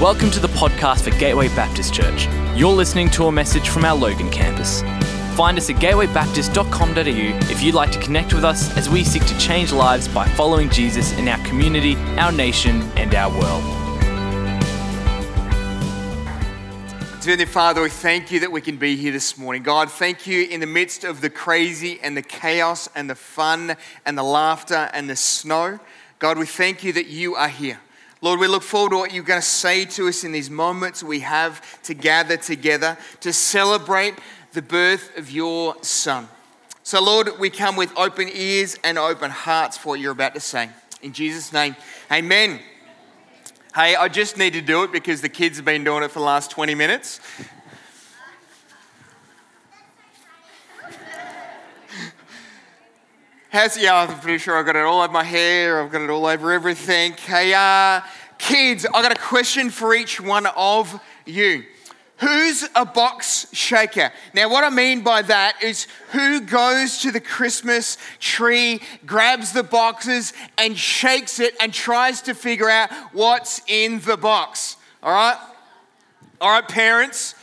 Welcome to the podcast for Gateway Baptist Church. You're listening to a message from our Logan campus. Find us at gatewaybaptist.com.au if you'd like to connect with us as we seek to change lives by following Jesus in our community, our nation, and our world. Dearly Father, we thank you that we can be here this morning. God, thank you in the midst of the crazy and the chaos and the fun and the laughter and the snow. God, we thank you that you are here. Lord, we look forward to what you're going to say to us in these moments we have to gather together to celebrate the birth of your Son. So, Lord, we come with open ears and open hearts for what you're about to say. In Jesus' name, amen. Hey, I just need to do it because the kids have been doing it for the last 20 minutes. How's, yeah, I'm pretty sure I've got it all over my hair, I've got it all over everything. Hey, uh, kids, I've got a question for each one of you. Who's a box shaker? Now, what I mean by that is who goes to the Christmas tree, grabs the boxes, and shakes it and tries to figure out what's in the box? All right? All right, parents,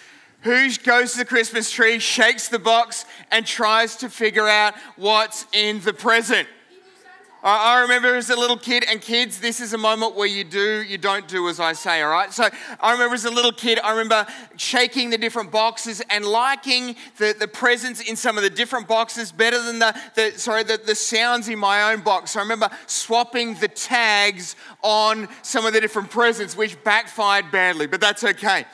who goes to the Christmas tree, shakes the box, and tries to figure out what's in the present? I remember as a little kid, and kids, this is a moment where you do, you don't do as I say, all right? So I remember as a little kid, I remember shaking the different boxes and liking the, the presents in some of the different boxes better than the, the sorry, the, the sounds in my own box. So I remember swapping the tags on some of the different presents, which backfired badly, but that's okay.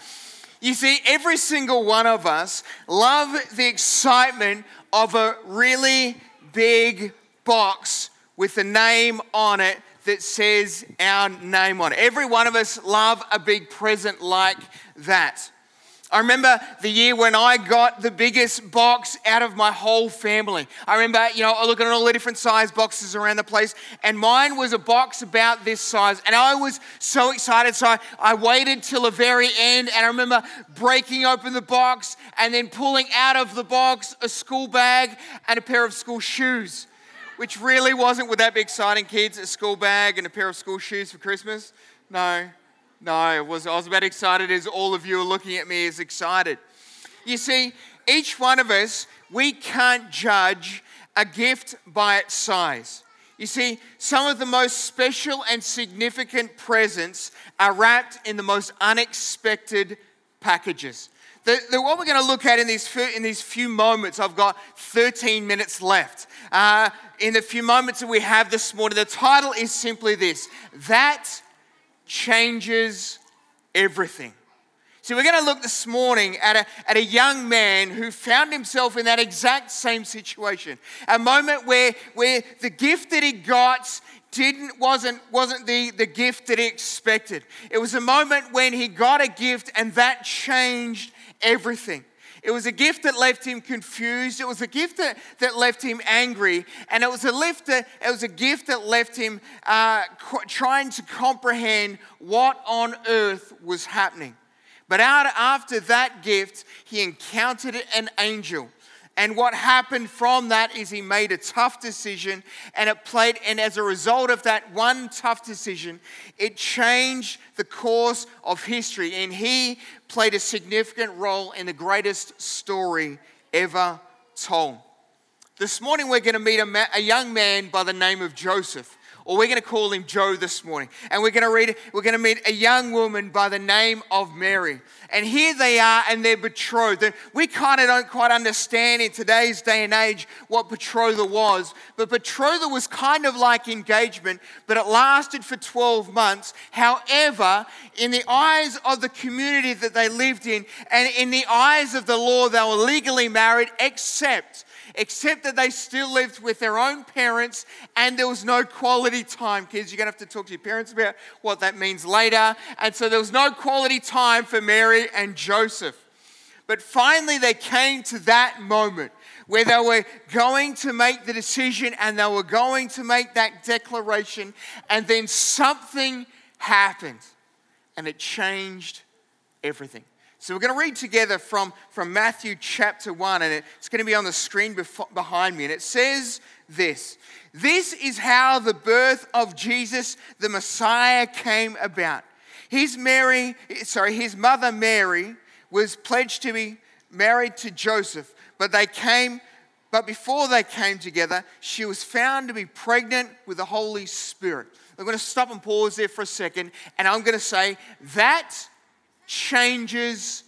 You see, every single one of us love the excitement of a really big box with a name on it that says our name on it. Every one of us love a big present like that. I remember the year when I got the biggest box out of my whole family. I remember, you know, looking at all the different size boxes around the place, and mine was a box about this size. And I was so excited. So I, I waited till the very end, and I remember breaking open the box and then pulling out of the box a school bag and a pair of school shoes, which really wasn't, would that be exciting, kids? A school bag and a pair of school shoes for Christmas? No, no, was, I was about excited as all of you are looking at me as excited. You see, each one of us, we can't judge a gift by its size. You see, some of the most special and significant presents are wrapped in the most unexpected packages. The, the, what we're going to look at in these, few, in these few moments, I've got 13 minutes left. Uh, in the few moments that we have this morning, the title is simply this That changes everything. So, we're going to look this morning at a, at a young man who found himself in that exact same situation. A moment where, where the gift that he got didn't, wasn't, wasn't the, the gift that he expected. It was a moment when he got a gift and that changed everything. It was a gift that left him confused. It was a gift that, that left him angry. And it was a, lift it was a gift that left him uh, trying to comprehend what on earth was happening. But out after that gift, he encountered an angel. And what happened from that is he made a tough decision, and it played, and as a result of that one tough decision, it changed the course of history. And he played a significant role in the greatest story ever told. This morning, we're going to meet a, ma- a young man by the name of Joseph or we're going to call him Joe this morning. And we're going to read, we're going to meet a young woman by the name of Mary. And here they are and they're betrothed. We kind of don't quite understand in today's day and age what betrothal was, but betrothal was kind of like engagement, but it lasted for 12 months. However, in the eyes of the community that they lived in and in the eyes of the law, they were legally married, except except that they still lived with their own parents and there was no quality time. Kids, you're going to have to talk to your parents about what that means later. And so there was no quality time for Mary and Joseph. But finally, they came to that moment where they were going to make the decision and they were going to make that declaration, and then something happened and it changed everything. So we're going to read together from, from Matthew chapter 1, and it's going to be on the screen behind me. And it says this This is how the birth of Jesus, the Messiah, came about. His Mary, sorry, his mother Mary was pledged to be married to Joseph, but they came but before they came together, she was found to be pregnant with the Holy Spirit. I'm going to stop and pause there for a second, and I'm going to say that changes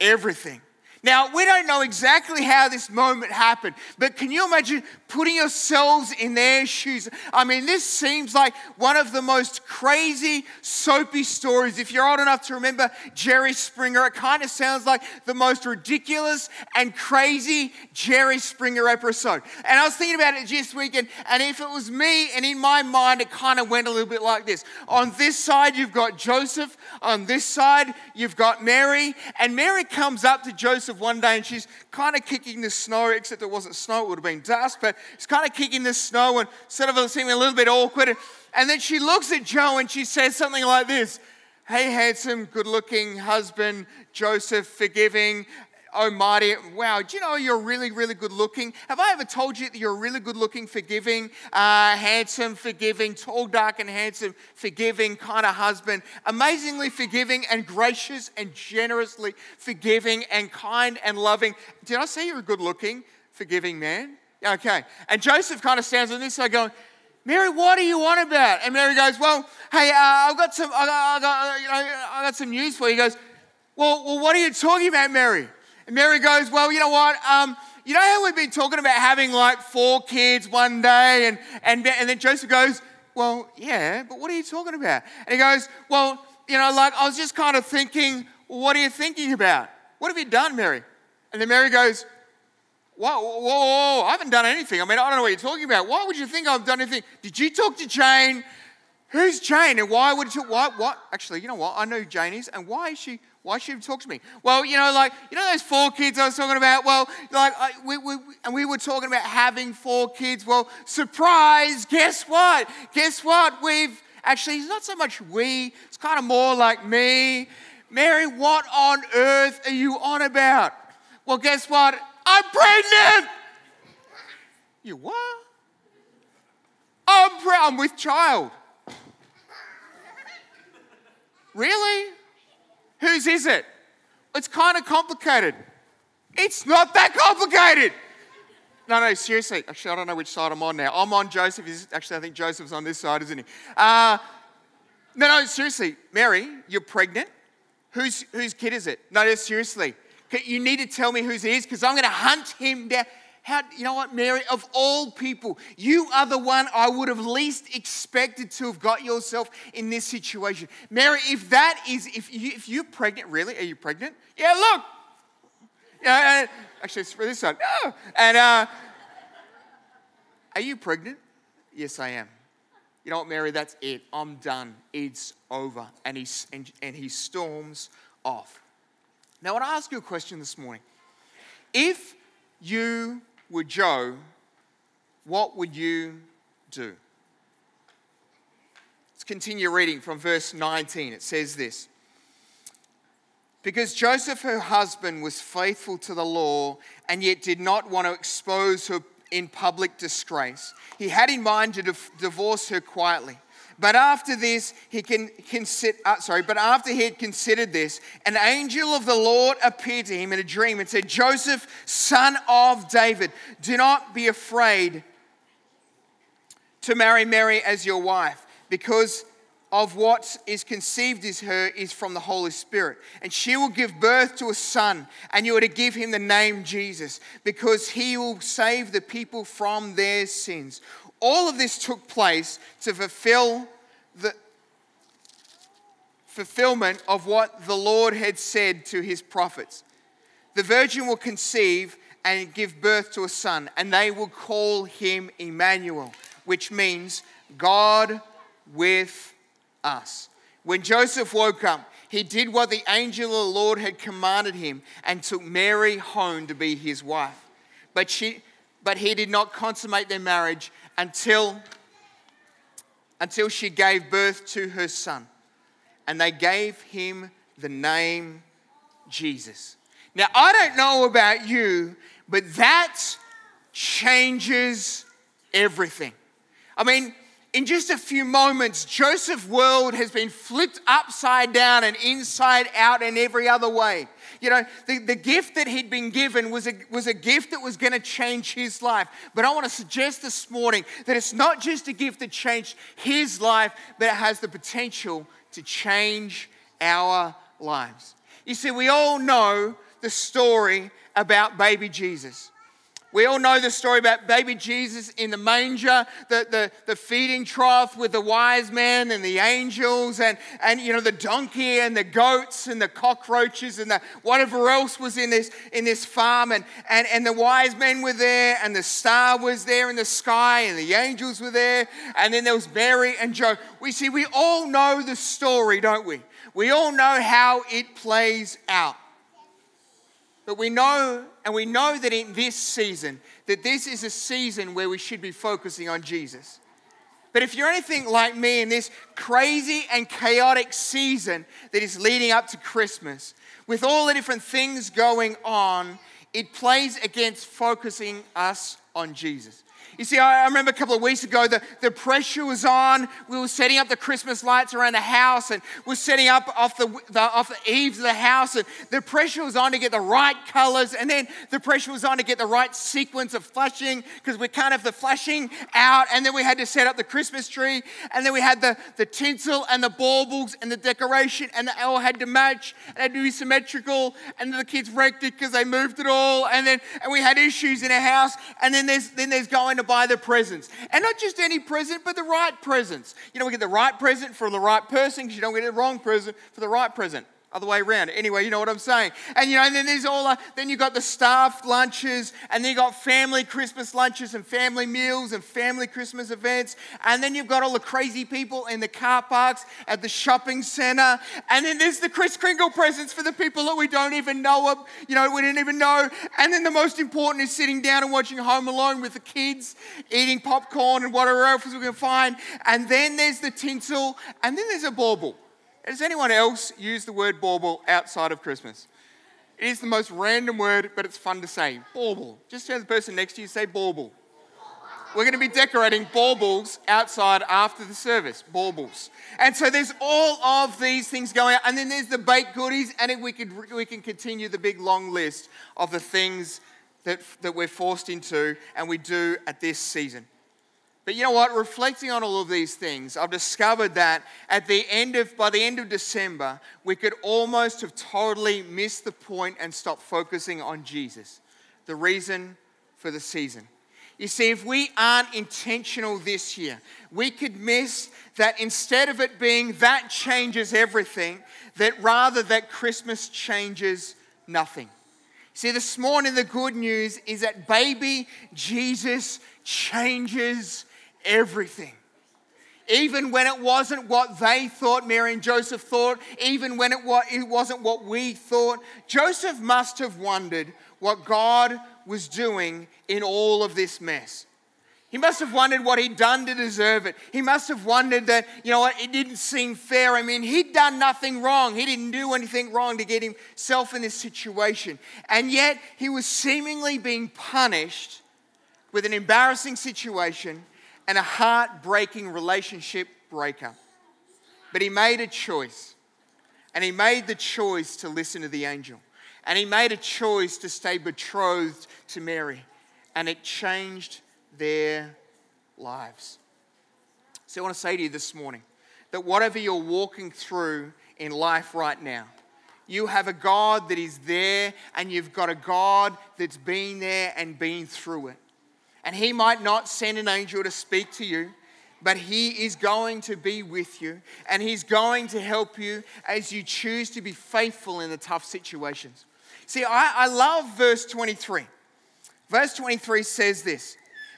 everything. Now, we don't know exactly how this moment happened, but can you imagine putting yourselves in their shoes? I mean, this seems like one of the most crazy, soapy stories. If you're old enough to remember Jerry Springer, it kind of sounds like the most ridiculous and crazy Jerry Springer episode. And I was thinking about it this weekend, and if it was me, and in my mind, it kind of went a little bit like this. On this side, you've got Joseph, on this side, you've got Mary, and Mary comes up to Joseph one day and she's kind of kicking the snow, except it wasn't snow, it would have been dust, but she's kind of kicking the snow and sort of seeming a little bit awkward. And then she looks at Joe and she says something like this Hey, handsome, good looking husband, Joseph, forgiving, oh mighty, wow, do you know you're really, really good looking? Have I ever told you that you're really good looking, forgiving, uh, handsome, forgiving, tall, dark, and handsome, forgiving kind of husband? Amazingly forgiving and gracious and generously forgiving and kind and loving. Did I say you're a good looking, forgiving man? Okay. And Joseph kind of stands on this side going, Mary, what do you want about? And Mary goes, Well, hey, uh, I've got some, I got, I got, you know, I got some news for you. He goes, well, well, what are you talking about, Mary? And Mary goes, Well, you know what? Um, you know how we've been talking about having like four kids one day? And, and, and then Joseph goes, Well, yeah, but what are you talking about? And he goes, Well, you know, like I was just kind of thinking, What are you thinking about? What have you done, Mary? And then Mary goes, Whoa, whoa, whoa, I haven't done anything. I mean, I don't know what you're talking about. Why would you think I've done anything? Did you talk to Jane? Who's Jane? And why would you, what, what? Actually, you know what? I know who Jane is. And why is she, why should you talk to me? Well, you know, like, you know those four kids I was talking about? Well, like, I, we, we, and we were talking about having four kids. Well, surprise, guess what? Guess what? We've, actually, it's not so much we, it's kind of more like me. Mary, what on earth are you on about? Well, guess what? I'm pregnant. You what? I'm, pre- I'm with child. Really? Whose is it? It's kind of complicated. It's not that complicated. No, no, seriously. Actually, I don't know which side I'm on now. I'm on Joseph. Actually, I think Joseph's on this side, isn't he? Uh, no, no, seriously. Mary, you're pregnant. Whose, whose kid is it? No, no, seriously. You need to tell me whose it is because I'm going to hunt him down. How, you know what, Mary, of all people, you are the one I would have least expected to have got yourself in this situation. Mary, if that is, if, you, if you're pregnant, really, are you pregnant? Yeah, look. Yeah, actually, it's for this side. No. And uh, are you pregnant? Yes, I am. You know what, Mary, that's it. I'm done. It's over. And he, and, and he storms off. Now, I want to ask you a question this morning. If you were Joe, what would you do? Let's continue reading from verse 19. It says this Because Joseph, her husband, was faithful to the law and yet did not want to expose her in public disgrace, he had in mind to divorce her quietly. But after this, he can consider, uh, sorry, but after he had considered this, an angel of the Lord appeared to him in a dream and said, Joseph, son of David, do not be afraid to marry Mary as your wife, because of what is conceived is her is from the Holy Spirit. And she will give birth to a son, and you are to give him the name Jesus, because he will save the people from their sins all of this took place to fulfill the fulfillment of what the Lord had said to his prophets. The virgin will conceive and give birth to a son, and they will call him Emmanuel, which means God with us. When Joseph woke up, he did what the angel of the Lord had commanded him and took Mary home to be his wife. But, she, but he did not consummate their marriage until, until she gave birth to her son. And they gave him the name Jesus. Now, I don't know about you, but that changes everything. I mean, in just a few moments, Joseph's world has been flipped upside down and inside out and every other way. You know, the, the gift that he'd been given was a, was a gift that was going to change his life. But I want to suggest this morning that it's not just a gift that changed his life, but it has the potential to change our lives. You see, we all know the story about baby Jesus. We all know the story about baby Jesus in the manger, the, the, the feeding trough with the wise men and the angels, and, and you know, the donkey and the goats and the cockroaches and the whatever else was in this, in this farm. And, and, and the wise men were there, and the star was there in the sky, and the angels were there, and then there was Mary and Joe. We see, we all know the story, don't we? We all know how it plays out. But we know, and we know that in this season, that this is a season where we should be focusing on Jesus. But if you're anything like me in this crazy and chaotic season that is leading up to Christmas, with all the different things going on, it plays against focusing us on Jesus. You see, I remember a couple of weeks ago, the, the pressure was on. We were setting up the Christmas lights around the house and we're setting up off the, the, off the eaves of the house. And the pressure was on to get the right colors. And then the pressure was on to get the right sequence of flashing because we can't have the flashing out. And then we had to set up the Christmas tree. And then we had the, the tinsel and the baubles and the decoration. And they all had to match and had to be symmetrical. And the kids wrecked it because they moved it all. And then and we had issues in our house. And then there's, then there's going to buy the presents. And not just any present, but the right presents. You know, we get the right present for the right person because you don't get the wrong present for the right present other way around. Anyway, you know what I'm saying. And you know, and then there's all, uh, then you got the staff lunches, and then you got family Christmas lunches and family meals and family Christmas events, and then you've got all the crazy people in the car parks at the shopping center, and then there's the Kris Kringle presents for the people that we don't even know, you know, we didn't even know, and then the most important is sitting down and watching Home Alone with the kids, eating popcorn and whatever else we can find, and then there's the tinsel, and then there's a bauble. Does anyone else use the word bauble outside of Christmas? It is the most random word, but it's fun to say. Bauble. Just tell the person next to you, say bauble. We're going to be decorating baubles outside after the service. Baubles. And so there's all of these things going on. And then there's the baked goodies, and we, could, we can continue the big long list of the things that, that we're forced into and we do at this season. But you know what? Reflecting on all of these things, I've discovered that at the end of, by the end of December, we could almost have totally missed the point and stopped focusing on Jesus, the reason for the season. You see, if we aren't intentional this year, we could miss that instead of it being that changes everything, that rather that Christmas changes nothing. See, this morning the good news is that baby Jesus changes everything. Even when it wasn't what they thought, Mary and Joseph thought, even when it, wasn't what we thought, Joseph must have wondered what God was doing in all of this mess. He must have wondered what he'd done to deserve it. He must have wondered that, you know what, it didn't seem fair. I mean, he'd done nothing wrong. He didn't do anything wrong to get himself in this situation. And yet, he was seemingly being punished with an embarrassing situation and a heartbreaking relationship breakup. But he made a choice. And he made the choice to listen to the angel. And he made a choice to stay betrothed to Mary. And it changed their lives. So I want to say to you this morning that whatever you're walking through in life right now, you have a God that is there, and you've got a God that's been there and been through it. And He might not send an angel to speak to you, but He is going to be with you and He's going to help you as you choose to be faithful in the tough situations. See, I, I love verse 23. Verse 23 says this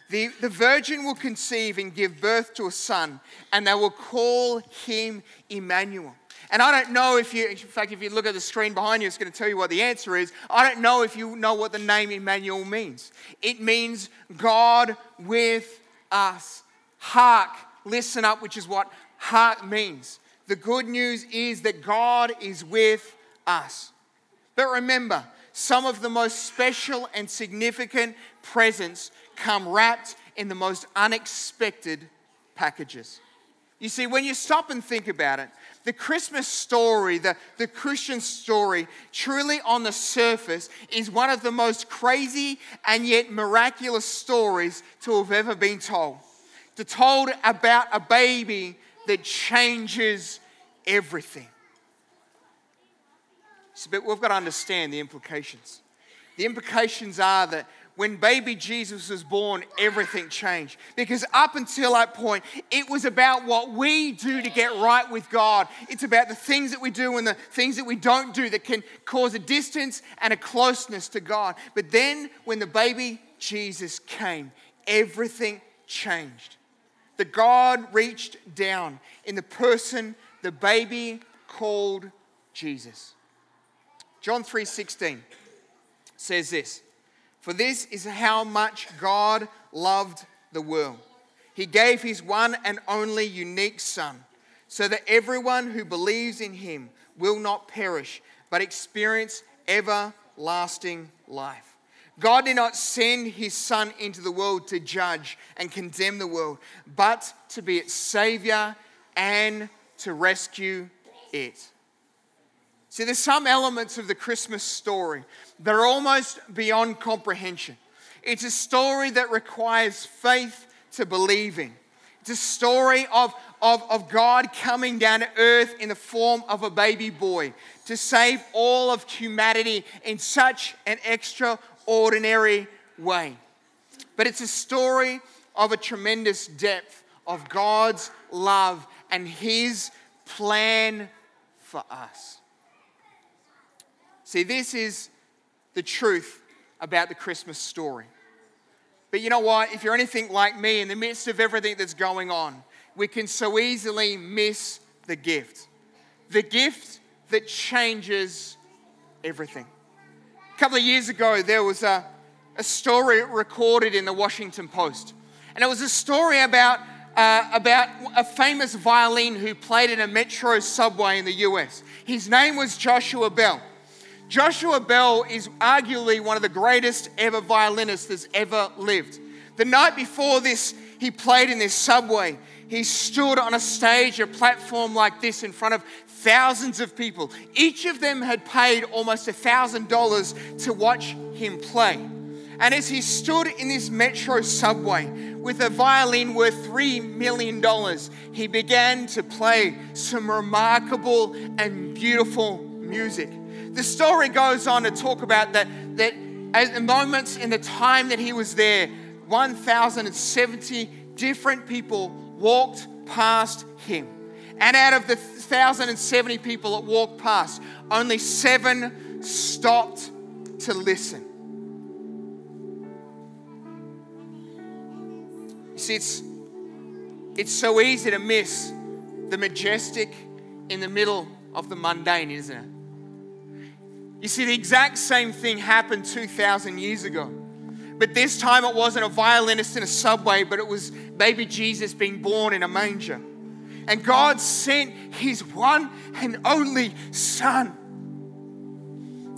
the, the virgin will conceive and give birth to a son, and they will call him Emmanuel. And I don't know if you, in fact, if you look at the screen behind you, it's going to tell you what the answer is. I don't know if you know what the name Emmanuel means. It means God with us. Hark, listen up, which is what hark means. The good news is that God is with us. But remember, some of the most special and significant presents come wrapped in the most unexpected packages. You see, when you stop and think about it, the Christmas story, the, the Christian story, truly on the surface, is one of the most crazy and yet miraculous stories to have ever been told. To told about a baby that changes everything. So, but we've got to understand the implications. The implications are that when baby Jesus was born, everything changed. Because up until that point, it was about what we do to get right with God. It's about the things that we do and the things that we don't do that can cause a distance and a closeness to God. But then, when the baby Jesus came, everything changed. The God reached down in the person, the baby called Jesus. John 3:16 says this. For this is how much God loved the world. He gave his one and only unique Son, so that everyone who believes in him will not perish, but experience everlasting life. God did not send his Son into the world to judge and condemn the world, but to be its Savior and to rescue it. See, there's some elements of the Christmas story that are almost beyond comprehension. It's a story that requires faith to believe in. It's a story of, of, of God coming down to earth in the form of a baby boy to save all of humanity in such an extraordinary way. But it's a story of a tremendous depth of God's love and His plan for us. See, this is the truth about the Christmas story. But you know what? If you're anything like me, in the midst of everything that's going on, we can so easily miss the gift. The gift that changes everything. A couple of years ago, there was a, a story recorded in the Washington Post. And it was a story about, uh, about a famous violin who played in a metro subway in the US. His name was Joshua Bell. Joshua Bell is arguably one of the greatest ever violinists that's ever lived. The night before this, he played in this subway. He stood on a stage, a platform like this, in front of thousands of people. Each of them had paid almost a $1,000 to watch him play. And as he stood in this metro subway with a violin worth $3 million, he began to play some remarkable and beautiful music the story goes on to talk about that, that at the moments in the time that he was there, 1,070 different people walked past him. And out of the 1,070 people that walked past, only seven stopped to listen. See, it's, it's so easy to miss the majestic in the middle of the mundane, isn't it? You see, the exact same thing happened 2,000 years ago. But this time it wasn't a violinist in a subway, but it was baby Jesus being born in a manger. And God sent his one and only Son.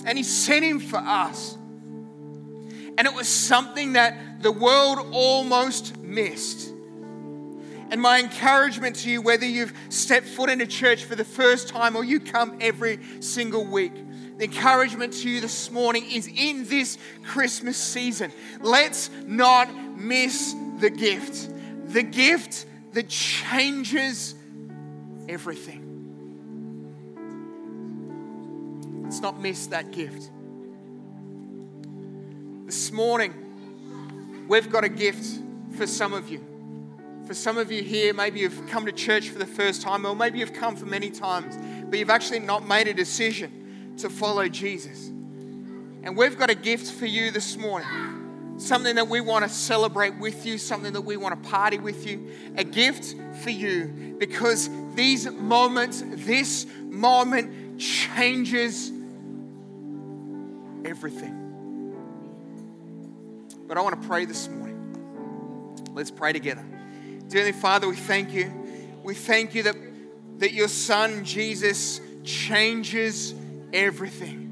And he sent him for us. And it was something that the world almost missed. And my encouragement to you, whether you've stepped foot in a church for the first time or you come every single week, the encouragement to you this morning is in this Christmas season. Let's not miss the gift. The gift that changes everything. Let's not miss that gift. This morning, we've got a gift for some of you. For some of you here, maybe you've come to church for the first time, or maybe you've come for many times, but you've actually not made a decision to follow Jesus. And we've got a gift for you this morning. Something that we want to celebrate with you, something that we want to party with you. A gift for you because these moments, this moment changes everything. But I want to pray this morning. Let's pray together. Dearly Father, we thank you. We thank you that, that your Son, Jesus, changes everything.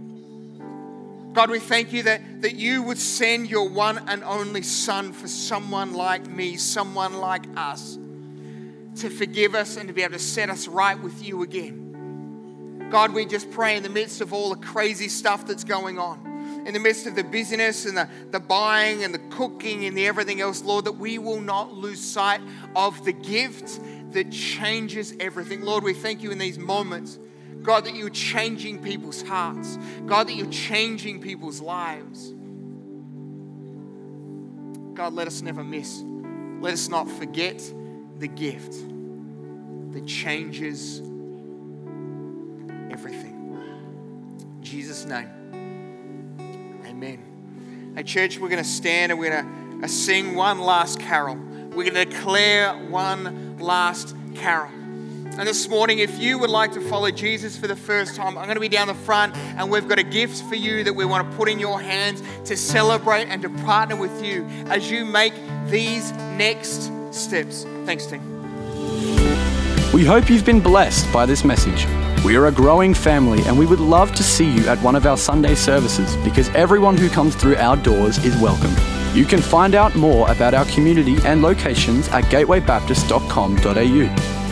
God, we thank you that, that you would send your one and only Son for someone like me, someone like us. to forgive us and to be able to set us right with you again. God, we just pray in the midst of all the crazy stuff that's going on, in the midst of the busyness and the, the buying and the cooking and the everything else, Lord, that we will not lose sight of the gift that changes everything. Lord, we thank you in these moments. God, that you're changing people's hearts. God, that you're changing people's lives. God, let us never miss. Let us not forget the gift that changes everything. In Jesus' name. Amen. Hey, church, we're going to stand and we're going to uh, sing one last carol. We're going to declare one last carol. And this morning, if you would like to follow Jesus for the first time, I'm going to be down the front and we've got a gift for you that we want to put in your hands to celebrate and to partner with you as you make these next steps. Thanks, team. We hope you've been blessed by this message. We are a growing family and we would love to see you at one of our Sunday services because everyone who comes through our doors is welcome. You can find out more about our community and locations at gatewaybaptist.com.au.